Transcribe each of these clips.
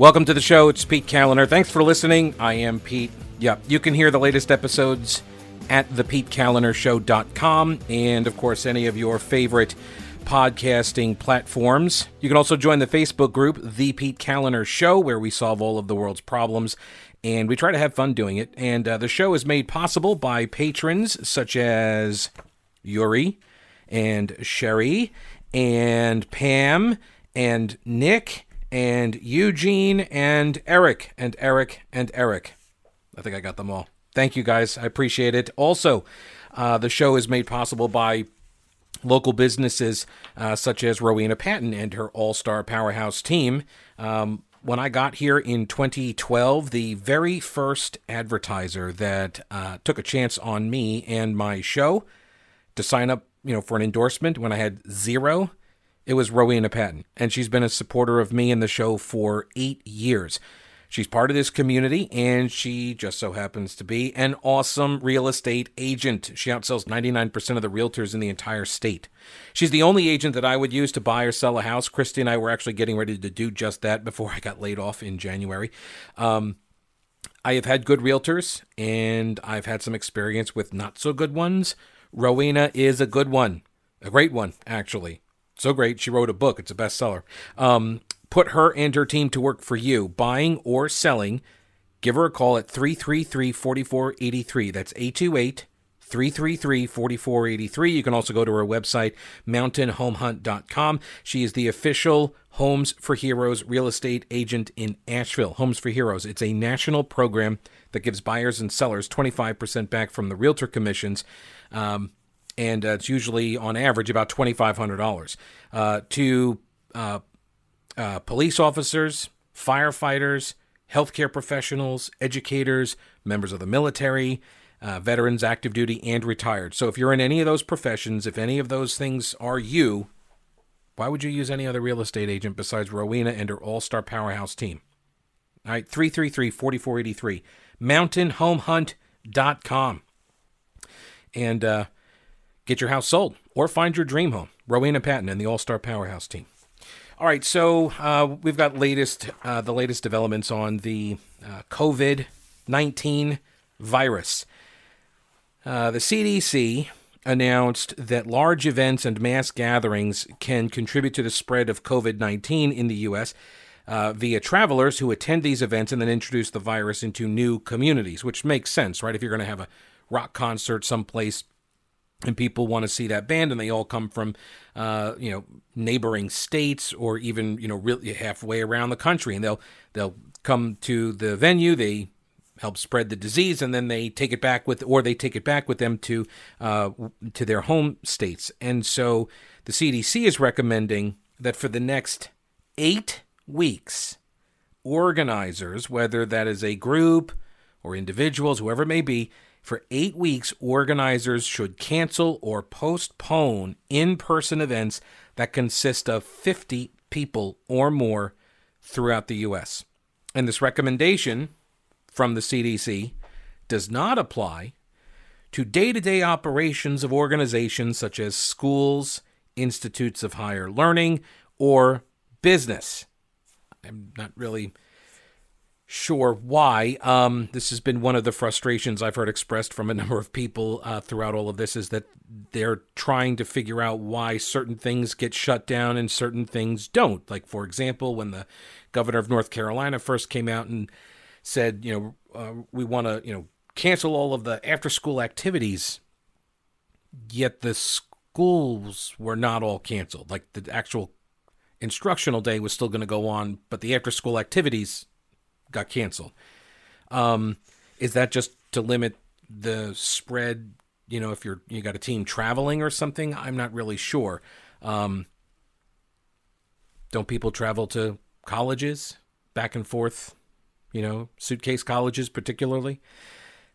Welcome to the show. It's Pete Kaliner. Thanks for listening. I am Pete. Yeah, you can hear the latest episodes at thepetekalinershow.com and, of course, any of your favorite podcasting platforms. You can also join the Facebook group, The Pete Kaliner Show, where we solve all of the world's problems and we try to have fun doing it. And uh, the show is made possible by patrons such as Yuri and Sherry and Pam and Nick and Eugene and Eric and Eric and Eric. I think I got them all. Thank you guys. I appreciate it. Also, uh, the show is made possible by local businesses uh, such as Rowena Patton and her all star powerhouse team. Um, when I got here in 2012, the very first advertiser that uh, took a chance on me and my show to sign up, you know, for an endorsement when I had zero, it was Rowena Patton, and she's been a supporter of me and the show for eight years. She's part of this community, and she just so happens to be an awesome real estate agent. She outsells 99% of the realtors in the entire state. She's the only agent that I would use to buy or sell a house. Christy and I were actually getting ready to do just that before I got laid off in January. Um, I have had good realtors, and I've had some experience with not so good ones. Rowena is a good one, a great one, actually. So great, she wrote a book. It's a bestseller. Um, put her and her team to work for you, buying or selling, give her a call at 333 4483. That's 828 333 4483. You can also go to her website, mountainhomehunt.com. She is the official Homes for Heroes real estate agent in Asheville. Homes for Heroes. It's a national program that gives buyers and sellers 25% back from the realtor commissions. Um, and uh, it's usually on average about $2,500 uh, to uh, uh, police officers, firefighters, healthcare professionals, educators, members of the military, uh, veterans, active duty, and retired. So if you're in any of those professions, if any of those things are you, why would you use any other real estate agent besides Rowena and her all star powerhouse team? All right, 333 4483, mountainhomehunt.com. And uh, get your house sold or find your dream home. Rowena Patton and the all star powerhouse team. All right, so uh, we've got latest uh, the latest developments on the uh, COVID nineteen virus. Uh, the CDC announced that large events and mass gatherings can contribute to the spread of COVID nineteen in the U.S. Uh, via travelers who attend these events and then introduce the virus into new communities, which makes sense, right? If you're going to have a rock concert someplace and people want to see that band and they all come from uh, you know neighboring states or even you know really halfway around the country and they'll they'll come to the venue they help spread the disease and then they take it back with or they take it back with them to uh, to their home states. And so the CDC is recommending that for the next eight weeks organizers whether that is a group or individuals whoever it may be for eight weeks, organizers should cancel or postpone in person events that consist of 50 people or more throughout the U.S. And this recommendation from the CDC does not apply to day to day operations of organizations such as schools, institutes of higher learning, or business. I'm not really sure why. Um, this has been one of the frustrations I've heard expressed from a number of people uh, throughout all of this is that they're trying to figure out why certain things get shut down and certain things don't. Like, for example, when the governor of North Carolina first came out and said, you know, uh, we want to, you know, cancel all of the after school activities, yet the schools were not all canceled. Like, the actual instructional day was still going to go on, but the after school activities got canceled. Um, is that just to limit the spread? You know, if you're you got a team traveling or something, I'm not really sure. Um, don't people travel to colleges back and forth? You know, suitcase colleges particularly.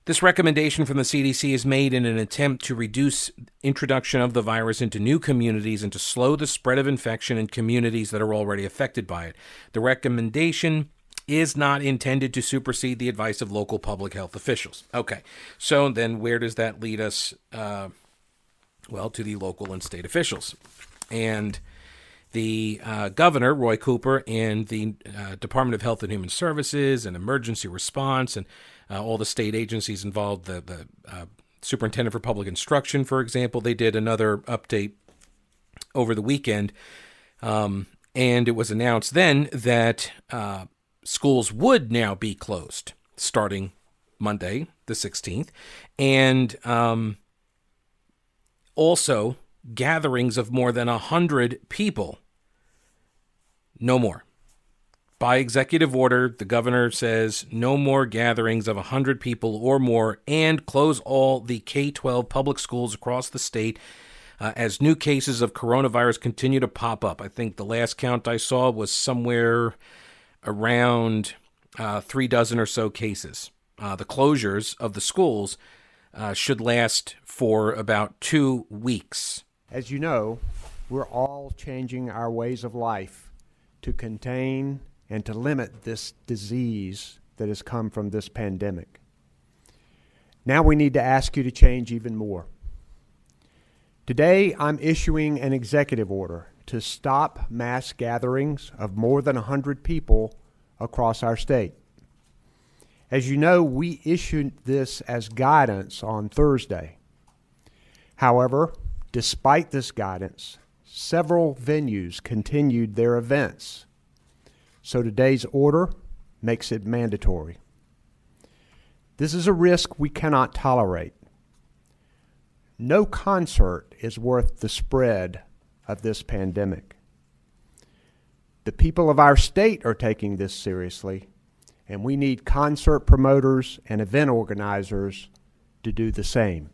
This recommendation from the CDC is made in an attempt to reduce introduction of the virus into new communities and to slow the spread of infection in communities that are already affected by it. The recommendation is not intended to supersede the advice of local public health officials. Okay, so then where does that lead us? Uh, well, to the local and state officials. And the uh, governor, Roy Cooper, and the uh, Department of Health and Human Services and Emergency Response and uh, all the state agencies involved, the, the uh, Superintendent for Public Instruction, for example, they did another update over the weekend. Um, and it was announced then that uh, schools would now be closed starting Monday, the 16th. And um, also gatherings of more than 100 people. No more. By executive order, the governor says no more gatherings of 100 people or more and close all the K 12 public schools across the state uh, as new cases of coronavirus continue to pop up. I think the last count I saw was somewhere around uh, three dozen or so cases. Uh, the closures of the schools uh, should last for about two weeks. As you know, we're all changing our ways of life to contain and to limit this disease that has come from this pandemic. Now we need to ask you to change even more. Today, I'm issuing an executive order to stop mass gatherings of more than 100 people across our state. As you know, we issued this as guidance on Thursday. However, despite this guidance, several venues continued their events. So today's order makes it mandatory. This is a risk we cannot tolerate. No concert is worth the spread of this pandemic. The people of our state are taking this seriously, and we need concert promoters and event organizers to do the same.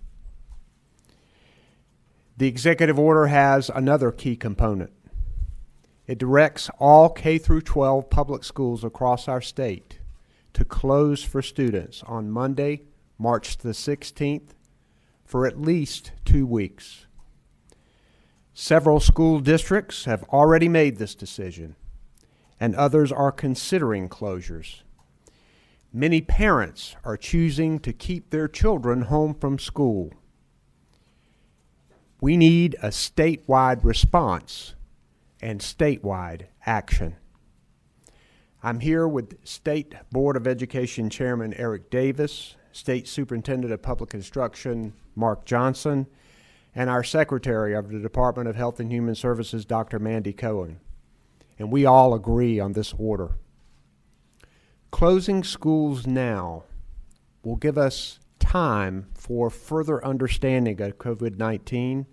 The executive order has another key component. It directs all K through 12 public schools across our state to close for students on Monday, March the 16th for at least 2 weeks. Several school districts have already made this decision, and others are considering closures. Many parents are choosing to keep their children home from school. We need a statewide response and statewide action. I'm here with State Board of Education Chairman Eric Davis, State Superintendent of Public Instruction Mark Johnson, and our Secretary of the Department of Health and Human Services, Dr. Mandy Cohen. And we all agree on this order. Closing schools now will give us time for further understanding of COVID 19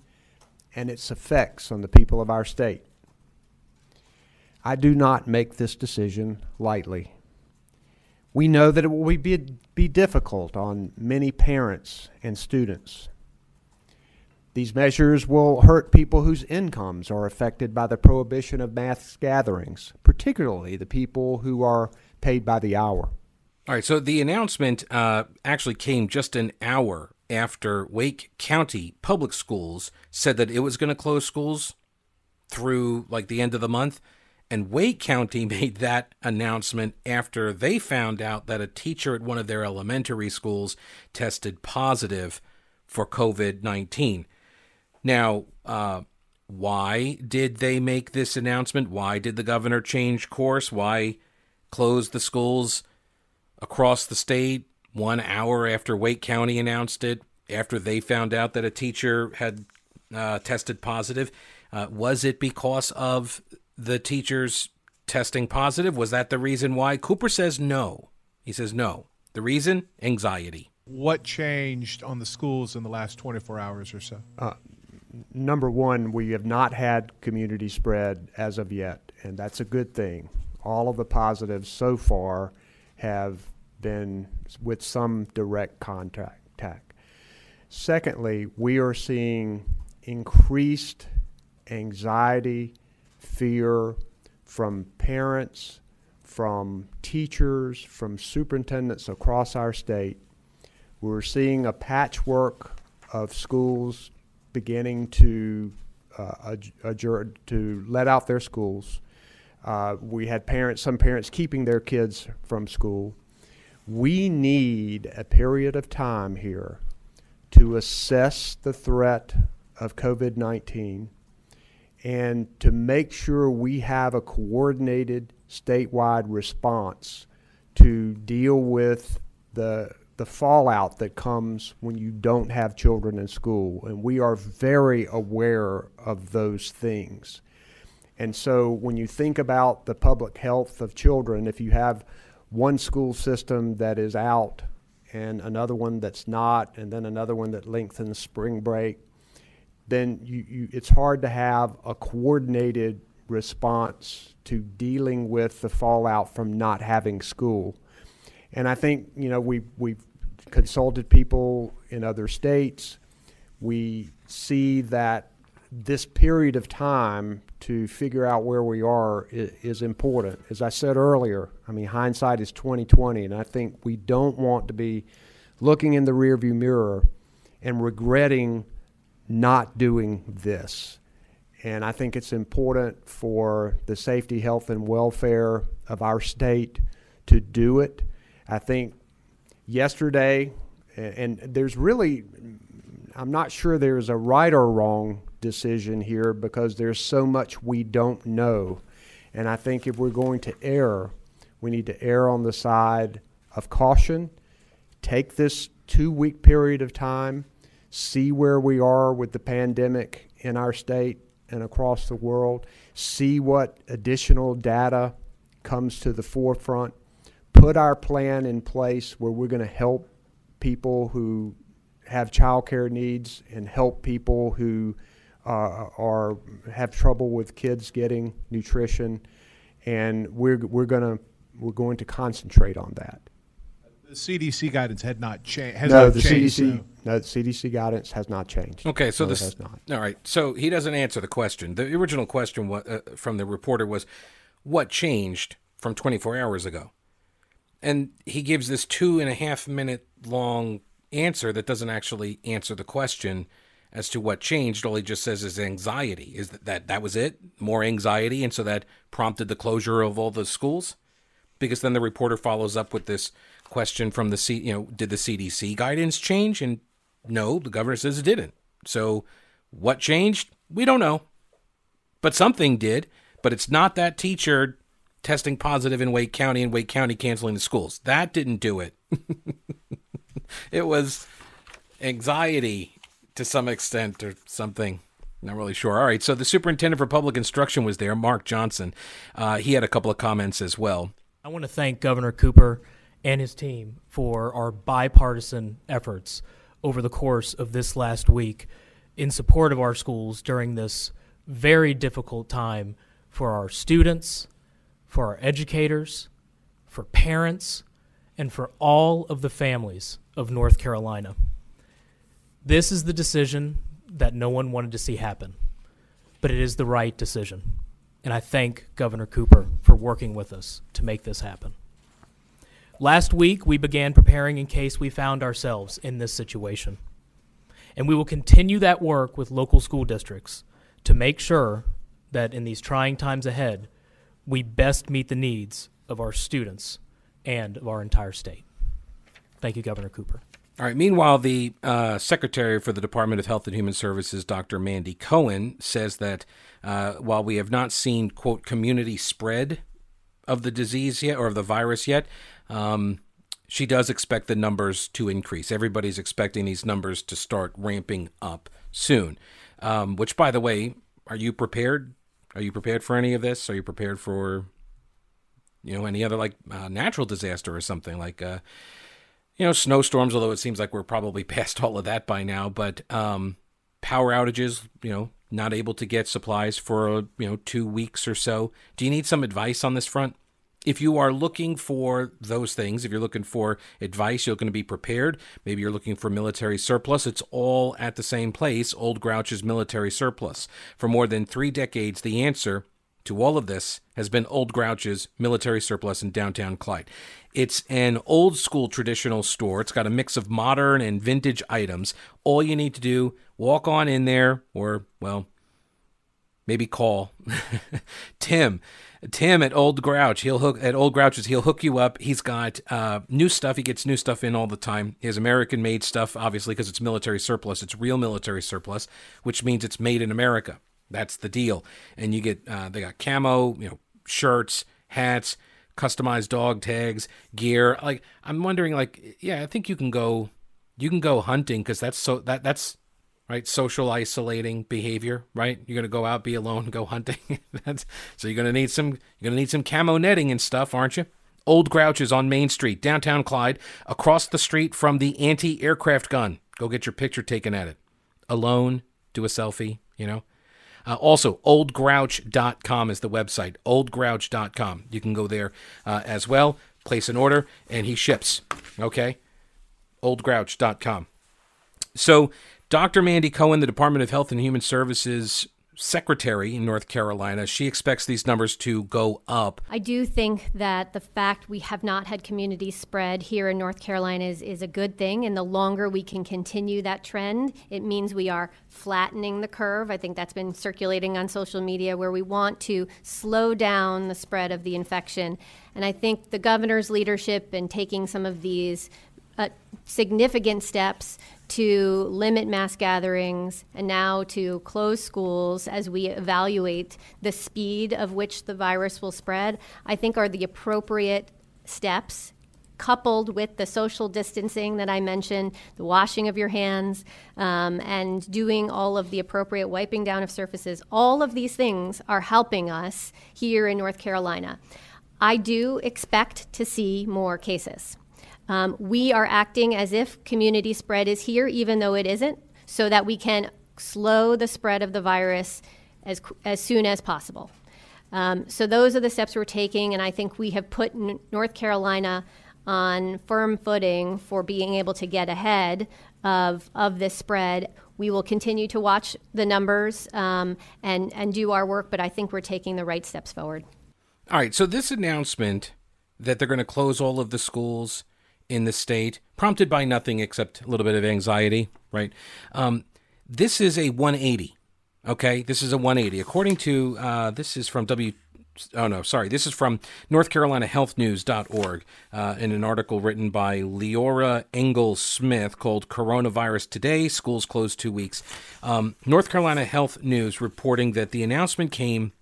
and its effects on the people of our state. I do not make this decision lightly. We know that it will be, be difficult on many parents and students. These measures will hurt people whose incomes are affected by the prohibition of mass gatherings, particularly the people who are paid by the hour. All right, so the announcement uh, actually came just an hour after Wake County Public Schools said that it was going to close schools through like the end of the month. And Wake County made that announcement after they found out that a teacher at one of their elementary schools tested positive for COVID 19. Now, uh, why did they make this announcement? Why did the governor change course? Why close the schools across the state one hour after Wake County announced it, after they found out that a teacher had uh, tested positive. Uh, was it because of the teachers testing positive? Was that the reason why? Cooper says no. He says no. The reason? Anxiety. What changed on the schools in the last 24 hours or so? Uh, number one, we have not had community spread as of yet, and that's a good thing. All of the positives so far have been with some direct contact. Secondly, we are seeing increased anxiety, fear from parents, from teachers, from superintendents across our state. We're seeing a patchwork of schools beginning to uh, adjourn, to let out their schools. Uh, we had parents, some parents keeping their kids from school. We need a period of time here to assess the threat of COVID 19 and to make sure we have a coordinated statewide response to deal with the the fallout that comes when you don't have children in school and we are very aware of those things and so when you think about the public health of children if you have one school system that is out and another one that's not and then another one that lengthens spring break then you, you, it's hard to have a coordinated response to dealing with the fallout from not having school. And I think, you know, we, we've consulted people in other states. We see that this period of time to figure out where we are is, is important. As I said earlier, I mean, hindsight is 2020, and I think we don't want to be looking in the rearview mirror and regretting not doing this. And I think it's important for the safety, health, and welfare of our state to do it. I think yesterday, and there's really, I'm not sure there's a right or wrong decision here because there's so much we don't know. And I think if we're going to err, we need to err on the side of caution, take this two week period of time see where we are with the pandemic in our state and across the world, see what additional data comes to the forefront, put our plan in place where we're going to help people who have childcare needs and help people who uh, are have trouble with kids getting nutrition, and we're we're going to we're going to concentrate on that. The CDC guidance had not changed. No, not the changed, CDC so- no, the CDC guidance has not changed. Okay, so No, this has not. all right. So he doesn't answer the question. The original question wa- uh, from the reporter was, "What changed from 24 hours ago?" And he gives this two and a half minute long answer that doesn't actually answer the question as to what changed. All he just says is anxiety. Is that that, that was it? More anxiety, and so that prompted the closure of all the schools. Because then the reporter follows up with this question from the C. You know, did the CDC guidance change? And no, the governor says it didn't. So what changed? We don't know. But something did. But it's not that teacher testing positive in Wake County and Wake County canceling the schools. That didn't do it. it was anxiety to some extent or something. Not really sure. All right. So the superintendent for public instruction was there, Mark Johnson. Uh, he had a couple of comments as well. I want to thank Governor Cooper and his team for our bipartisan efforts over the course of this last week in support of our schools during this very difficult time for our students, for our educators, for parents, and for all of the families of North Carolina. This is the decision that no one wanted to see happen, but it is the right decision. And I thank Governor Cooper for working with us to make this happen. Last week, we began preparing in case we found ourselves in this situation. And we will continue that work with local school districts to make sure that in these trying times ahead, we best meet the needs of our students and of our entire state. Thank you, Governor Cooper. All right. Meanwhile, the uh, secretary for the Department of Health and Human Services, Dr. Mandy Cohen, says that uh, while we have not seen quote community spread of the disease yet or of the virus yet, um, she does expect the numbers to increase. Everybody's expecting these numbers to start ramping up soon. Um, which, by the way, are you prepared? Are you prepared for any of this? Are you prepared for you know any other like uh, natural disaster or something like? Uh, you know, snowstorms, although it seems like we're probably past all of that by now, but um, power outages, you know, not able to get supplies for, you know, two weeks or so. Do you need some advice on this front? If you are looking for those things, if you're looking for advice, you're going to be prepared. Maybe you're looking for military surplus. It's all at the same place, Old Grouch's military surplus. For more than three decades, the answer to all of this has been Old Grouch's military surplus in downtown Clyde. It's an old school traditional store. It's got a mix of modern and vintage items. All you need to do, walk on in there, or, well, maybe call Tim. Tim at Old Grouch. He'll hook at Old Grouch's. He'll hook you up. He's got uh, new stuff. He gets new stuff in all the time. He has American made stuff, obviously, because it's military surplus. It's real military surplus, which means it's made in America. That's the deal. And you get uh, they got camo, you know, shirts, hats, customized dog tags, gear. Like I'm wondering, like, yeah, I think you can go, you can go hunting because that's so that that's right social isolating behavior right you're to go out be alone go hunting that's so you're to need some you're to need some camo netting and stuff aren't you old grouches on main street downtown clyde across the street from the anti-aircraft gun go get your picture taken at it alone do a selfie you know uh, also, oldgrouch.com is the website. Oldgrouch.com. You can go there uh, as well, place an order, and he ships. Okay? Oldgrouch.com. So, Dr. Mandy Cohen, the Department of Health and Human Services secretary in North Carolina, she expects these numbers to go up. I do think that the fact we have not had community spread here in North Carolina is, is a good thing. And the longer we can continue that trend, it means we are flattening the curve. I think that's been circulating on social media where we want to slow down the spread of the infection. And I think the governor's leadership in taking some of these uh, significant steps to limit mass gatherings and now to close schools as we evaluate the speed of which the virus will spread, I think are the appropriate steps coupled with the social distancing that I mentioned, the washing of your hands, um, and doing all of the appropriate wiping down of surfaces. All of these things are helping us here in North Carolina. I do expect to see more cases. Um, we are acting as if community spread is here, even though it isn't, so that we can slow the spread of the virus as, as soon as possible. Um, so, those are the steps we're taking, and I think we have put N- North Carolina on firm footing for being able to get ahead of, of this spread. We will continue to watch the numbers um, and, and do our work, but I think we're taking the right steps forward. All right, so this announcement that they're going to close all of the schools in the state, prompted by nothing except a little bit of anxiety, right? Um, this is a 180. Okay, this is a 180. According to uh, this is from W. Oh no, sorry. This is from North Carolina Health News.org uh, in an article written by Liora Engel-Smith called "Coronavirus Today: Schools Closed Two Weeks." Um, North Carolina Health News reporting that the announcement came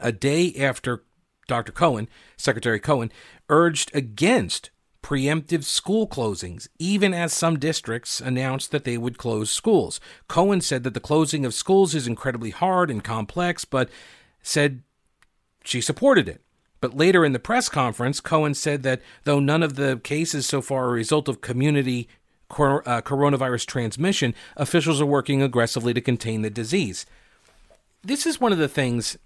a day after Dr. Cohen, Secretary Cohen, urged against preemptive school closings, even as some districts announced that they would close schools. Cohen said that the closing of schools is incredibly hard and complex, but said she supported it. But later in the press conference, Cohen said that though none of the cases so far are a result of community cor- uh, coronavirus transmission, officials are working aggressively to contain the disease. This is one of the things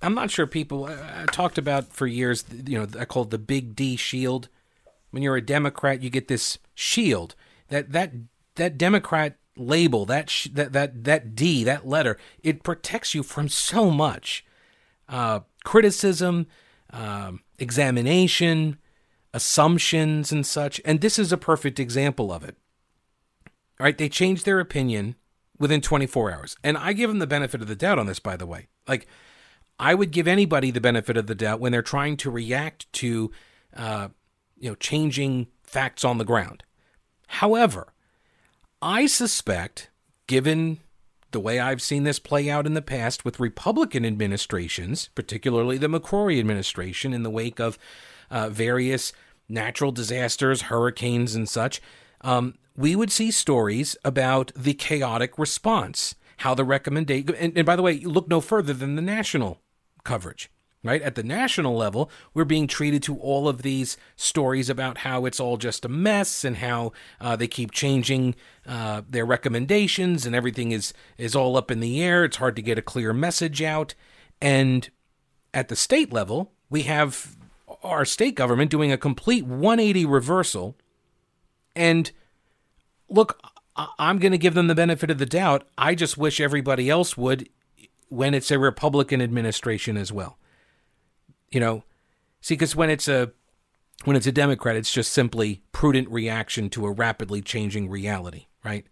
I'm not sure people I, I talked about for years. You know, I called the Big D shield when you're a Democrat, you get this shield that that that Democrat label that sh- that that that D that letter it protects you from so much uh, criticism, um, examination, assumptions, and such. And this is a perfect example of it. All right, they changed their opinion within 24 hours, and I give them the benefit of the doubt on this. By the way, like I would give anybody the benefit of the doubt when they're trying to react to uh, you know, changing facts on the ground. However, I suspect, given the way I've seen this play out in the past with Republican administrations, particularly the McCrory administration, in the wake of uh, various natural disasters, hurricanes, and such, um, we would see stories about the chaotic response, how the recommendation, and, and by the way, look no further than the national coverage right? At the national level, we're being treated to all of these stories about how it's all just a mess and how uh, they keep changing uh, their recommendations and everything is is all up in the air. It's hard to get a clear message out. And at the state level, we have our state government doing a complete 180 reversal. And look, I'm going to give them the benefit of the doubt. I just wish everybody else would when it's a Republican administration as well. You know, see, because when it's a when it's a Democrat, it's just simply prudent reaction to a rapidly changing reality, right?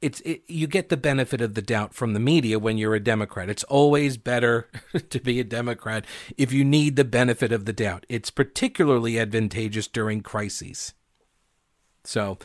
It's it, you get the benefit of the doubt from the media when you're a Democrat. It's always better to be a Democrat if you need the benefit of the doubt. It's particularly advantageous during crises. So,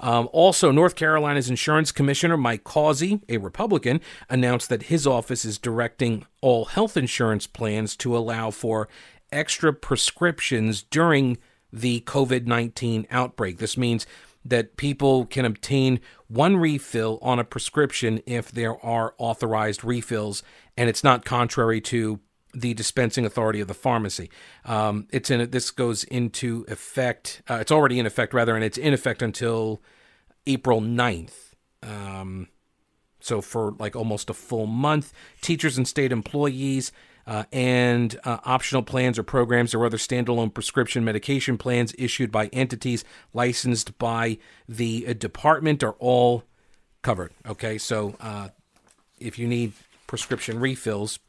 um, also, North Carolina's insurance commissioner, Mike Causey, a Republican, announced that his office is directing all health insurance plans to allow for extra prescriptions during the COVID 19 outbreak. This means that people can obtain one refill on a prescription if there are authorized refills and it's not contrary to the dispensing authority of the pharmacy. Um, it's in this goes into effect. Uh, it's already in effect rather, and it's in effect until April 9th. Um, so for like almost a full month, teachers and state employees. Uh, and uh, optional plans or programs or other standalone prescription medication plans issued by entities licensed by the uh, department are all covered. Okay, so uh, if you need prescription refills,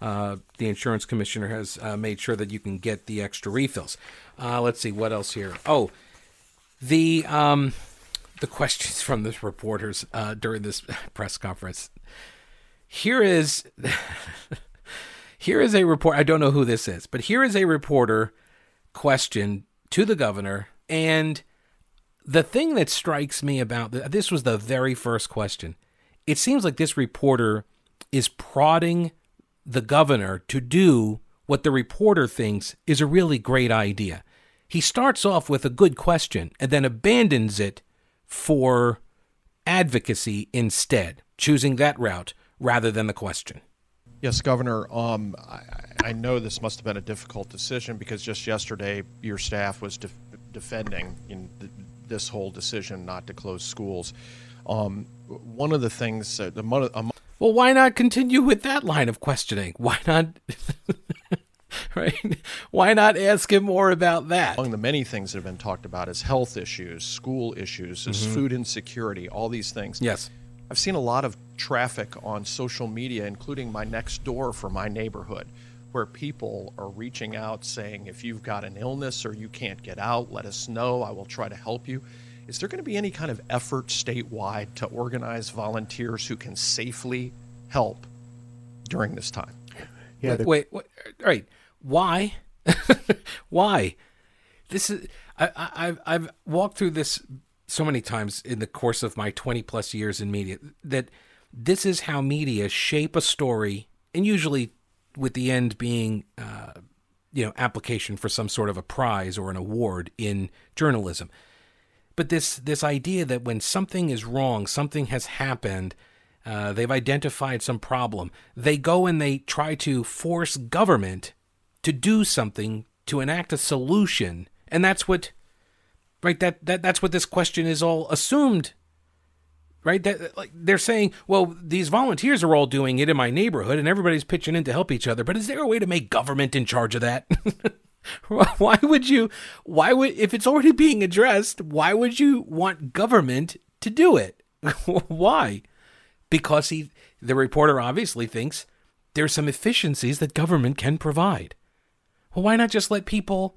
uh, the insurance commissioner has uh, made sure that you can get the extra refills. Uh, let's see what else here. Oh, the um, the questions from the reporters uh, during this press conference. Here is here is a report. I don't know who this is, but here is a reporter question to the governor, and the thing that strikes me about this was the very first question. It seems like this reporter is prodding the governor to do what the reporter thinks is a really great idea. He starts off with a good question and then abandons it for advocacy instead, choosing that route rather than the question. Yes, Governor. Um, I, I, know this must have been a difficult decision because just yesterday your staff was def- defending in th- this whole decision not to close schools. Um, one of the things, uh, the, among, well, why not continue with that line of questioning? Why not? right? Why not ask him more about that? Among the many things that have been talked about is health issues, school issues, mm-hmm. is food insecurity, all these things. Yes. I've seen a lot of traffic on social media, including my next door for my neighborhood, where people are reaching out saying, if you've got an illness or you can't get out, let us know. I will try to help you. Is there going to be any kind of effort statewide to organize volunteers who can safely help during this time? Yeah. Wait, wait, wait all right. Why? Why? This is I, I've I've walked through this so many times in the course of my 20 plus years in media that this is how media shape a story, and usually with the end being, uh, you know, application for some sort of a prize or an award in journalism. But this this idea that when something is wrong, something has happened, uh, they've identified some problem, they go and they try to force government to do something to enact a solution, and that's what, right? That that that's what this question is all assumed. Right, that like they're saying, well, these volunteers are all doing it in my neighborhood, and everybody's pitching in to help each other. But is there a way to make government in charge of that? why would you why would if it's already being addressed why would you want government to do it? Why? Because he the reporter obviously thinks there's some efficiencies that government can provide. Well why not just let people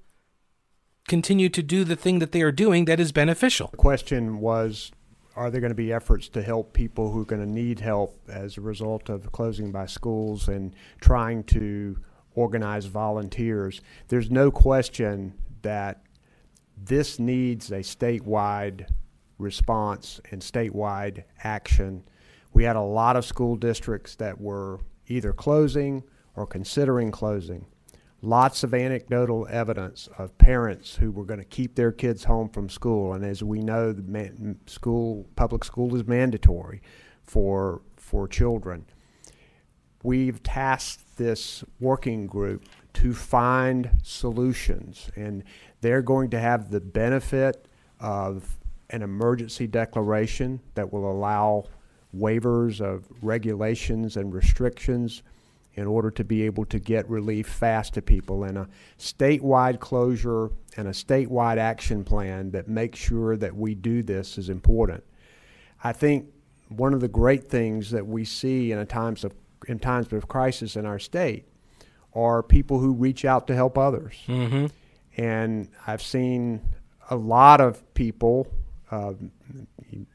continue to do the thing that they are doing that is beneficial? The question was are there going to be efforts to help people who are going to need help as a result of closing by schools and trying to organize volunteers. There's no question that this needs a statewide response and statewide action. We had a lot of school districts that were either closing or considering closing. Lots of anecdotal evidence of parents who were going to keep their kids home from school, and as we know, the school public school is mandatory for for children we've tasked this working group to find solutions, and they're going to have the benefit of an emergency declaration that will allow waivers of regulations and restrictions in order to be able to get relief fast to people and a statewide closure and a statewide action plan that makes sure that we do this is important. I think one of the great things that we see in a times of in times of crisis in our state are people who reach out to help others. Mm-hmm. And I've seen a lot of people, uh,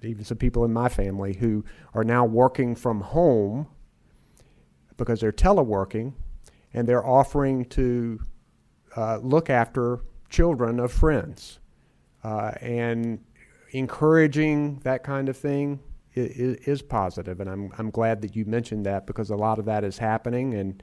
even some people in my family, who are now working from home because they're teleworking and they're offering to uh, look after children of friends. uh, and encouraging that kind of thing is, is positive, and I'm I'm glad that you mentioned that because a lot of that is happening, and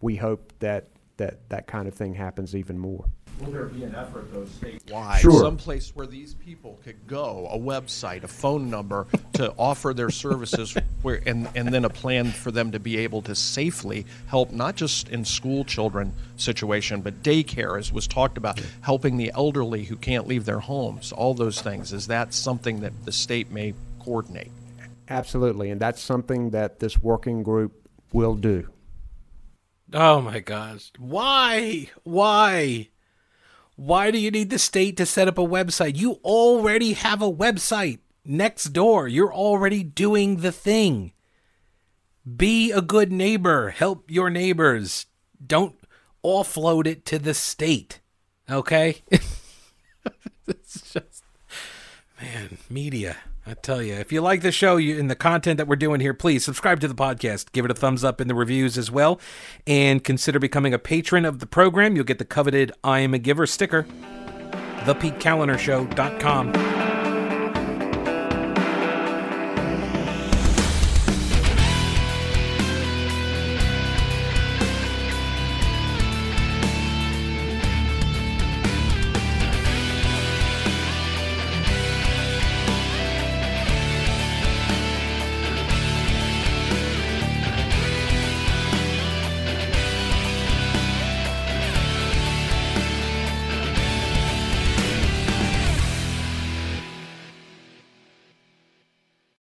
we hope that that that kind of thing happens even more. Will there be an effort, though, statewide, Sure. someplace where these people could go, a website, a phone number, to offer their services, where, and, and then a plan for them to be able to safely help, not just in school children situation, but daycare, as was talked about, helping the elderly who can't leave their homes, all those things. Is that something that the state may coordinate? Absolutely, and that's something that this working group will do. Oh my gosh. Why? Why? Why do you need the state to set up a website? You already have a website next door. You're already doing the thing. Be a good neighbor. Help your neighbors. Don't offload it to the state. Okay? it's just man, media. I tell you, if you like the show you, and the content that we're doing here, please subscribe to the podcast. Give it a thumbs up in the reviews as well. And consider becoming a patron of the program. You'll get the coveted I Am a Giver sticker. ThePeteKalinerShow.com.